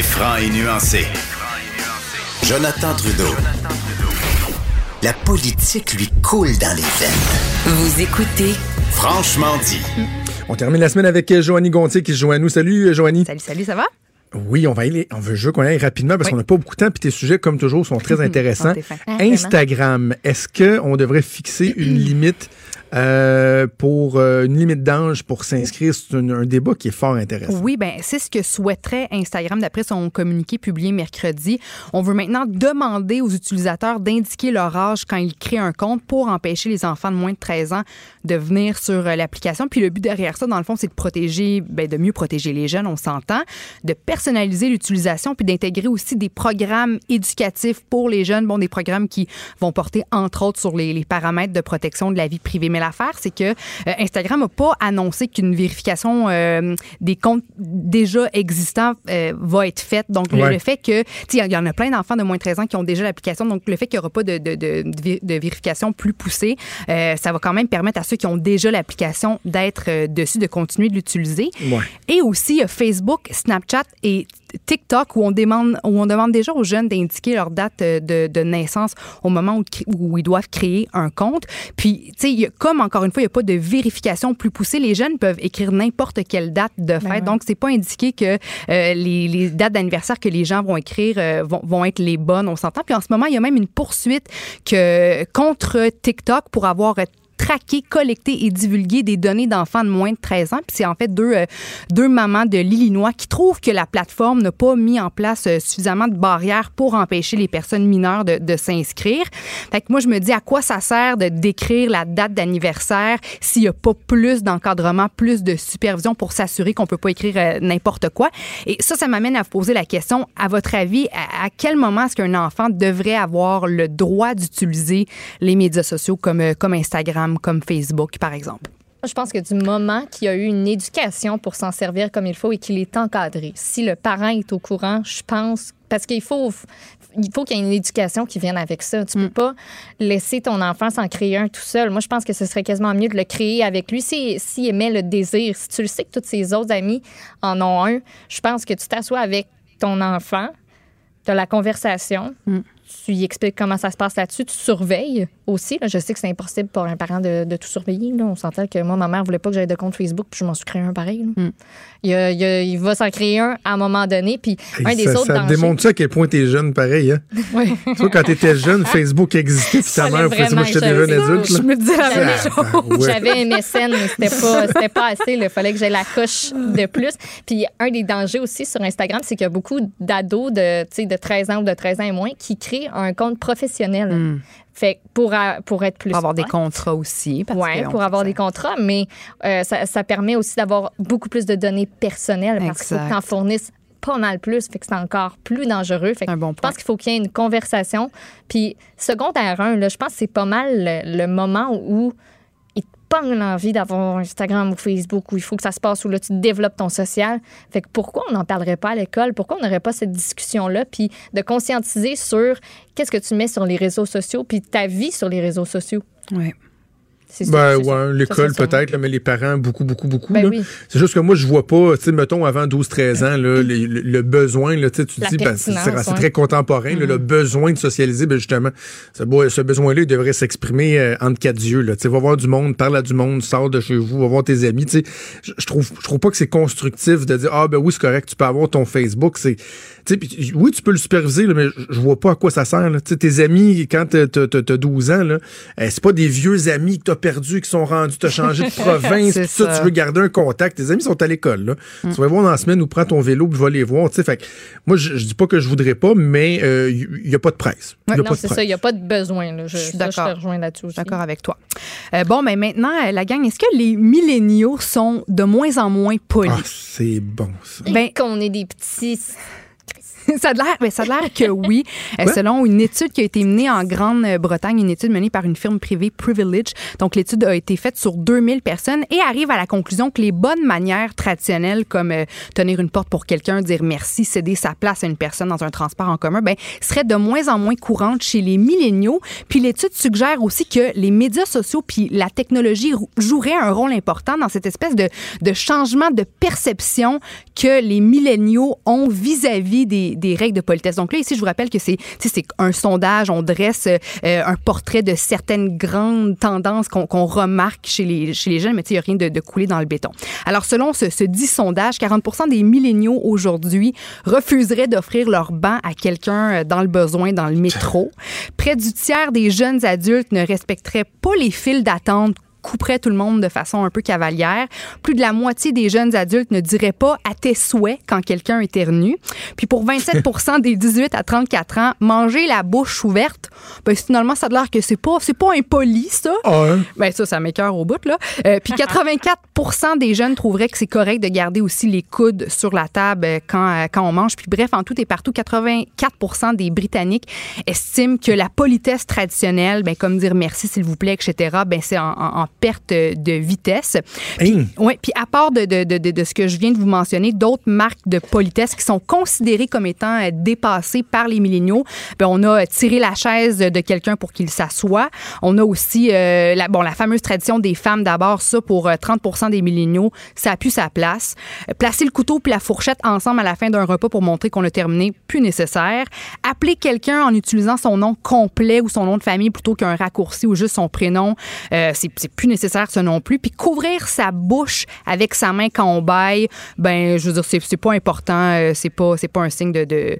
Est franc et nuancé. Jonathan Trudeau. La politique lui coule dans les veines. Vous écoutez Franchement dit. On termine la semaine avec euh, Joanie Gontier qui se joint à nous. Salut, euh, Joanie. Salut, salut, ça va? Oui, on va aller, on veut juste qu'on aille rapidement parce Oui. qu'on n'a pas beaucoup de temps puis tes sujets, comme toujours, sont très intéressants. Ah, fin. Ah? Instagram, est-ce qu'on devrait fixer une limite euh, pour euh, une limite d'âge pour s'inscrire? C'est un, débat qui est fort intéressant. Oui, ben c'est ce que souhaiterait Instagram d'après son communiqué publié mercredi. On veut maintenant demander aux utilisateurs d'indiquer leur âge quand ils créent un compte pour empêcher les enfants de moins de 13 ans de venir sur euh, l'application. Puis le but derrière ça, dans le fond, c'est de protéger, ben, de mieux protéger les jeunes, on s'entend, de personnaliser l'utilisation puis d'intégrer aussi des programmes éducatifs pour les jeunes, bon, des programmes qui vont porter entre autres sur les, paramètres de protection de la vie privée. L'affaire, c'est que euh, Instagram n'a pas annoncé qu'une vérification euh, des comptes déjà existants euh, va être faite. Donc, le- Ouais. le, fait que, tu sais, il y en a plein d'enfants de moins de 13 ans qui ont déjà l'application. Donc, le fait qu'il n'y aura pas de, de, de, de vé- de vérification plus poussée, ça va quand même permettre à ceux qui ont déjà l'application d'être dessus, de continuer de l'utiliser. Ouais. Et aussi, il y a Facebook, Snapchat et TikTok où on demande, où on demande déjà aux jeunes d'indiquer leur date euh, de, de naissance au moment où, où ils doivent créer un compte. Puis, tu sais, comme encore une fois, il n'y a pas de vérification plus poussée, les jeunes peuvent écrire n'importe quelle date de fête. Donc, c'est pas indiqué que euh, les, les dates d'anniversaire que les gens vont écrire euh, vont, vont être les bonnes, on s'entend. Puis en ce moment, il y a même une poursuite que, contre TikTok pour avoir traqué, collecté et divulgué des données d'enfants de moins de 13 ans. Puis c'est en fait deux, euh, deux mamans de l'Illinois qui trouvent que la plateforme n'a pas mis en place euh, suffisamment de barrières pour empêcher les personnes mineures de, s'inscrire. Fait que moi, je me dis à quoi ça sert de décrire la date d'anniversaire s'il n'y a pas plus d'encadrement, plus de supervision pour s'assurer qu'on peut pas écrire euh, n'importe quoi? Et ça, ça m'amène à vous poser la question, à votre avis, à, à quel moment est-ce qu'un enfant devrait avoir le droit d'utiliser les médias sociaux comme, comme Instagram, comme Facebook, par exemple? Je pense que du moment qu'il y a eu une éducation pour s'en servir comme il faut et qu'il est encadré, si le parent est au courant, je pense, parce qu'il faut, il faut qu'il y ait une éducation qui vienne avec ça. Tu peux pas laisser ton enfant s'en créer un tout seul. Moi, je pense que ce serait quasiment mieux de le créer avec lui s'il s'il aimait le désir. Si tu le sais que tous ses autres amis en ont un, je pense que tu t'assois avec ton enfant, tu as la conversation, tu y expliques comment ça se passe là-dessus, tu surveilles aussi. là. Je sais que c'est impossible pour un parent de, de tout surveiller. là. On s'entend que moi, ma mère voulait pas que j'aille de compte Facebook, puis je m'en suis créé un pareil. là. Il, y a- il y a- il va s'en créer un à un moment donné, puis un des ça, autres ça dangers. démontre ça à quel point t'es jeune, pareil. Hein? Oui. Toi, quand t'étais jeune, Facebook existait, puis ta mère, faisait- moi, j'étais déjà un adulte. là. Je me dis la même Ah, chose. ouais. J'avais MSN, mais c'était pas, c'était pas assez. Il fallait que j'aie la coche de plus. Puis un des dangers aussi sur Instagram, c'est qu'il y a beaucoup d'ados de, tu sais, de 13 ans ou de 13 ans et moins qui créent un compte professionnel. Fait que pour, a- pour être plus Pour avoir des contrats aussi. Oui, pour avoir des contrats, mais euh, ça, ça permet aussi d'avoir beaucoup plus de données personnelles parce qu'il faut que tu en fournisses pas mal plus, fait que c'est encore plus dangereux. Fait que Un bon je pense qu'il faut qu'il y ait une conversation. Puis secondaire 1, là, je pense que c'est pas mal le, le moment où pogne l'envie d'avoir Instagram ou Facebook où il faut que ça se passe, où là, tu développes ton social. Fait que pourquoi on n'en parlerait pas à l'école? Pourquoi on n'aurait pas cette discussion-là? Puis de conscientiser sur qu'est-ce que tu mets sur les réseaux sociaux, puis ta vie sur les réseaux sociaux. Ouais. Ben ouais, l'école peut-être, là, mais les parents, beaucoup, beaucoup, beaucoup. Ben là. oui. C'est juste que moi, je vois pas, tu sais, mettons, avant 12-13 ans, là, le, le- le besoin, là, tu dis, ben, c'est ouais. très contemporain, là, le besoin de socialiser, ben justement, ce, besoin-là, il devrait s'exprimer euh, entre quatre yeux, là. Tu sais, va voir du monde, parle à du monde, sors de chez vous, va voir tes amis, tu sais. Je trouve, je trouve pas que c'est constructif de dire, ah, ben oui, c'est correct, tu peux avoir ton Facebook, c'est, tu sais, puis oui, tu peux le superviser, là, mais je- vois pas à quoi ça sert, là. Tu sais, tes amis, quand t'as- t'as 12 ans, là, euh, c'est pas des vieux amis que t'as perdus, qui sont rendus, t'as changé de province, tout ça, ça. tu veux garder un contact. Tes amis sont à l'école, là. Tu vas les voir dans la semaine ou prends ton vélo puis va les voir, tu sais. Fait que moi, je, je dis pas que je voudrais pas, mais il y, a pas de presse. Non, c'est ça. Il n'y a pas de besoin. Là. Je, Je suis ça, je te d'accord. rejoins là-dessus. D'accord avec toi. Euh, bon, mais maintenant, euh, la gang, est-ce que les milléniaux sont de moins en moins polis? Ah, c'est bon, ça. Ben- qu'on est des petits. ça a l'air, mais ça a l'air que oui. Euh, selon une étude qui a été menée en Grande-Bretagne, une étude menée par une firme privée Privilege. Donc, l'étude a été faite sur 2000 personnes et arrive à la conclusion que les bonnes manières traditionnelles, comme euh, tenir une porte pour quelqu'un, dire merci, céder sa place à une personne dans un transport en commun, ben, seraient de moins en moins courantes chez les milléniaux. Puis l'étude suggère aussi que les médias sociaux puis la technologie joueraient un rôle important dans cette espèce de, de changement de perception que les milléniaux ont vis-à-vis des, des, règles de politesse. Donc là, ici, je vous rappelle que c'est un sondage, on dresse euh, un portrait de certaines grandes tendances qu'on remarque chez les, chez les jeunes, mais il n'y a rien de, de coulé dans le béton. Alors, selon ce, ce dit sondage, 40% des milléniaux aujourd'hui refuseraient d'offrir leur banc à quelqu'un euh, dans le besoin dans le métro. Près du tiers des jeunes adultes ne respecteraient pas les files d'attente couperait tout le monde de façon un peu cavalière. Plus de la moitié des jeunes adultes ne diraient pas à tes souhaits quand quelqu'un éternue. Puis pour 27% des 18 à 34 ans, manger la bouche ouverte, ben finalement ça a l'air que c'est pas c'est pas impoli ça. Ah Ben ça ça m'écœure au bout là. Euh, puis 84% des jeunes trouveraient que c'est correct de garder aussi les coudes sur la table euh, quand euh, quand on mange. Puis bref, en tout et partout 84% des Britanniques estiment que la politesse traditionnelle, ben comme dire merci s'il vous plaît, etc. Ben c'est en, en perte de vitesse. Puis, ouais, puis à part de, de, de, de, ce que je viens de vous mentionner, d'autres marques de politesse qui sont considérées comme étant euh, dépassées par les milléniaux, ben, on a tiré la chaise de quelqu'un pour qu'il s'assoie. On a aussi euh, la, bon, la fameuse tradition des femmes d'abord, ça pour 30 euh, des milléniaux, ça a plus sa place. Placer le couteau puis la fourchette ensemble à la fin d'un repas pour montrer qu'on a terminé, plus nécessaire. Appeler quelqu'un en utilisant son nom complet ou son nom de famille plutôt qu'un raccourci ou juste son prénom, euh, c'est plus nécessaire ça non plus. Puis couvrir sa bouche avec sa main quand on baille, ben je veux dire c'est, pas important, euh, c'est pas c'est pas un signe de, de,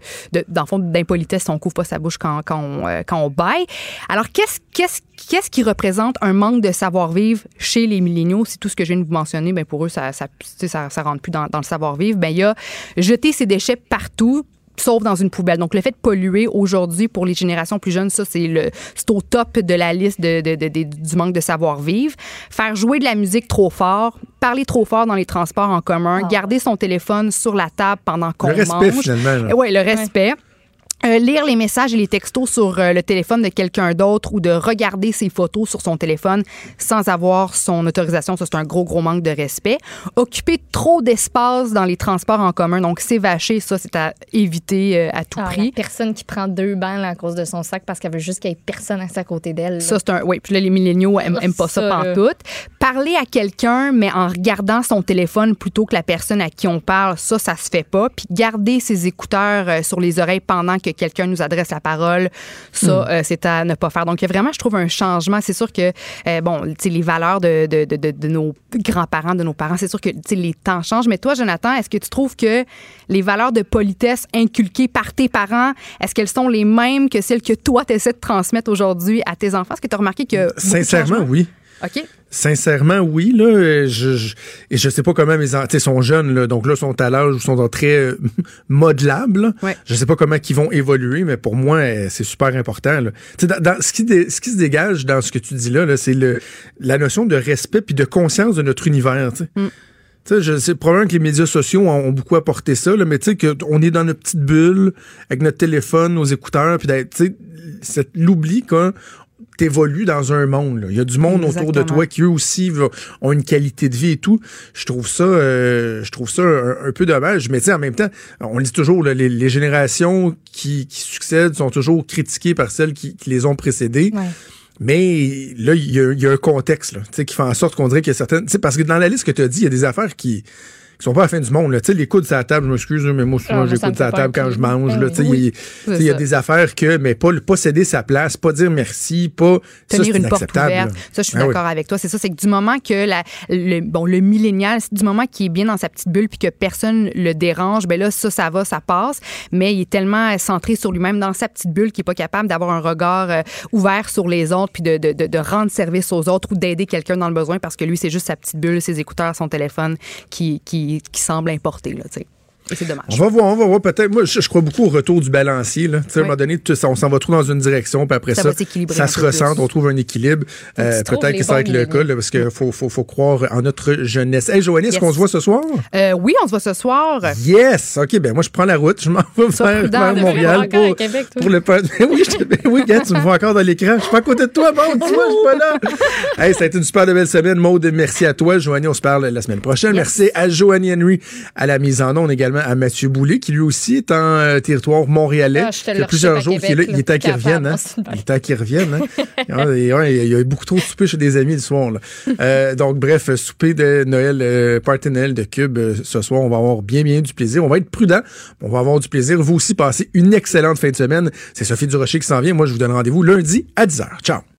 dans le fond d'impolitesse on couvre pas sa bouche quand quand on, euh, quand on baille. Alors qu'est-ce qu'est-ce qu'est-ce qui représente un manque de savoir-vivre chez les milléniaux? C'est tout ce que je viens de vous mentionner, ben pour eux ça ça ça, ça rentre plus dans, dans le savoir-vivre. Ben il y a jeter ses déchets partout sauf dans une poubelle. Donc, le fait de polluer aujourd'hui pour les générations plus jeunes, ça, c'est le, c'est au top de la liste de, de, de, du manque de savoir-vivre. Faire jouer de la musique trop fort, parler trop fort dans les transports en commun, ah. garder son téléphone sur la table pendant qu'on mange. Le respect, finalement. Oui, le respect. Euh, lire les messages et les textos sur euh, le téléphone de quelqu'un d'autre ou de regarder ses photos sur son téléphone sans avoir son autorisation, ça c'est un gros gros manque de respect. Occuper trop d'espace dans les transports en commun, donc s'évacher, ça c'est à éviter euh, à tout ah, prix. La personne qui prend deux bancs à cause de son sac parce qu'elle veut juste qu'il y ait personne à côté d'elle. Ça c'est un oui, puis là les milléniaux aiment, pas ça, ça tout. Parler à quelqu'un mais en regardant son téléphone plutôt que la personne à qui on parle, ça ça se fait pas. Puis garder ses écouteurs sur les oreilles pendant que quelqu'un nous adresse la parole, ça, hmm. euh, c'est à ne pas faire. Donc, vraiment, je trouve un changement. C'est sûr que, euh, bon, tu sais, les valeurs de, de, de, de nos grands-parents, de nos parents, c'est sûr que, tu sais, les temps changent. Mais toi, Jonathan, est-ce que tu trouves que les valeurs de politesse inculquées par tes parents, est-ce qu'elles sont les mêmes que celles que toi, tu essaies de transmettre aujourd'hui à tes enfants? Est-ce que tu as remarqué que. Sincèrement, oui. OK. Sincèrement, oui. Là, je, je, et je sais pas comment mes enfants sont jeunes, là, donc là, sont à l'âge où sont très euh, modelables. Ouais. Je sais pas comment ils vont évoluer, mais pour moi, euh, c'est super important. Là. Dans, dans, ce, qui ce qui se dégage dans ce que tu dis là, là c'est la notion de respect puis de conscience de notre univers. sais. Mm. sais, je sais probablement que les médias sociaux ont, beaucoup apporté ça, là, mais tu sais qu'on est dans notre petite bulle avec notre téléphone, nos écouteurs, puis tu sais, l'oubli qu'on t'évolues dans un monde. Là. Il y a du monde autour de toi qui eux aussi ont une qualité de vie et tout. Je trouve ça, euh, je trouve ça un, peu dommage. Mais tu en même temps, on dit toujours là, les, les, générations qui, qui, succèdent sont toujours critiquées par celles qui, qui les ont précédées. Mais là, il y, y, a un contexte là, qui fait en sorte qu'on dirait qu'il y a certaines. Parce que dans la liste que tu as dit, il y a des affaires qui qui sont pas à la fin du monde. Tu sais, les coudes la table, je m'excuse, mais moi, souvent, ah, j'écoute sur la table quand je mange. Là, il y a des affaires que, mais pas, pas céder sa place, pas dire merci, pas. Tenir une porte ouverte. Ça, je suis ben d'accord avec toi. C'est ça, c'est que du moment que la, le, bon, le millénial, du moment qu'il est bien dans sa petite bulle puis que personne le dérange, ben là, ça, ça va, ça passe. Mais il est tellement centré sur lui-même dans sa petite bulle qu'il est pas capable d'avoir un regard euh, ouvert sur les autres puis de, de, de, de rendre service aux autres ou d'aider quelqu'un dans le besoin parce que lui, c'est juste sa petite bulle, ses écouteurs, son téléphone qui, qui qui, semble importer. Là, Et c'est dommage. On va voir, on va voir peut-être. Moi, je, je crois beaucoup au retour du balancier. Là. Tu sais, À un Oui. moment donné, ça, on s'en va trop dans une direction, puis après Ça ça, se ressent, on trouve un équilibre. Euh, peut-être que ça va être le cas, là, parce qu'il faut, faut, faut croire en notre jeunesse. Hey, Joanie, est-ce Yes. qu'on se voit ce soir? Euh, oui, on se voit ce soir. Yes! OK, ben moi, je prends la route. Je m'en vais vers, vers Montréal pour, Québec, pour le oui, je, oui, tu me vois encore dans l'écran. Je suis pas à côté de toi, bon, tu vois, je suis pas là. Hey, ça a été une super belle semaine. Maud, merci à toi. Joanie, on se parle la semaine prochaine. Merci à Joanie Henry à la mise en onde, également à Mathieu Boulay, qui lui aussi est en euh, territoire montréalais. Ah, Il y a plusieurs à jours qu'il est là. Il est temps là, qu'il revienne, hein. Il est temps qu'il revienne, hein. Il y a eu beaucoup trop de souper chez des amis le soir, là. Euh, donc, bref, souper de Noël, euh, party de Noël de Cube euh, ce soir. On va avoir bien, bien du plaisir. On va être prudent. On va avoir du plaisir. Vous aussi, passez une excellente fin de semaine. C'est Sophie Durocher qui s'en vient. Moi, je vous donne rendez-vous lundi à 10h. Ciao.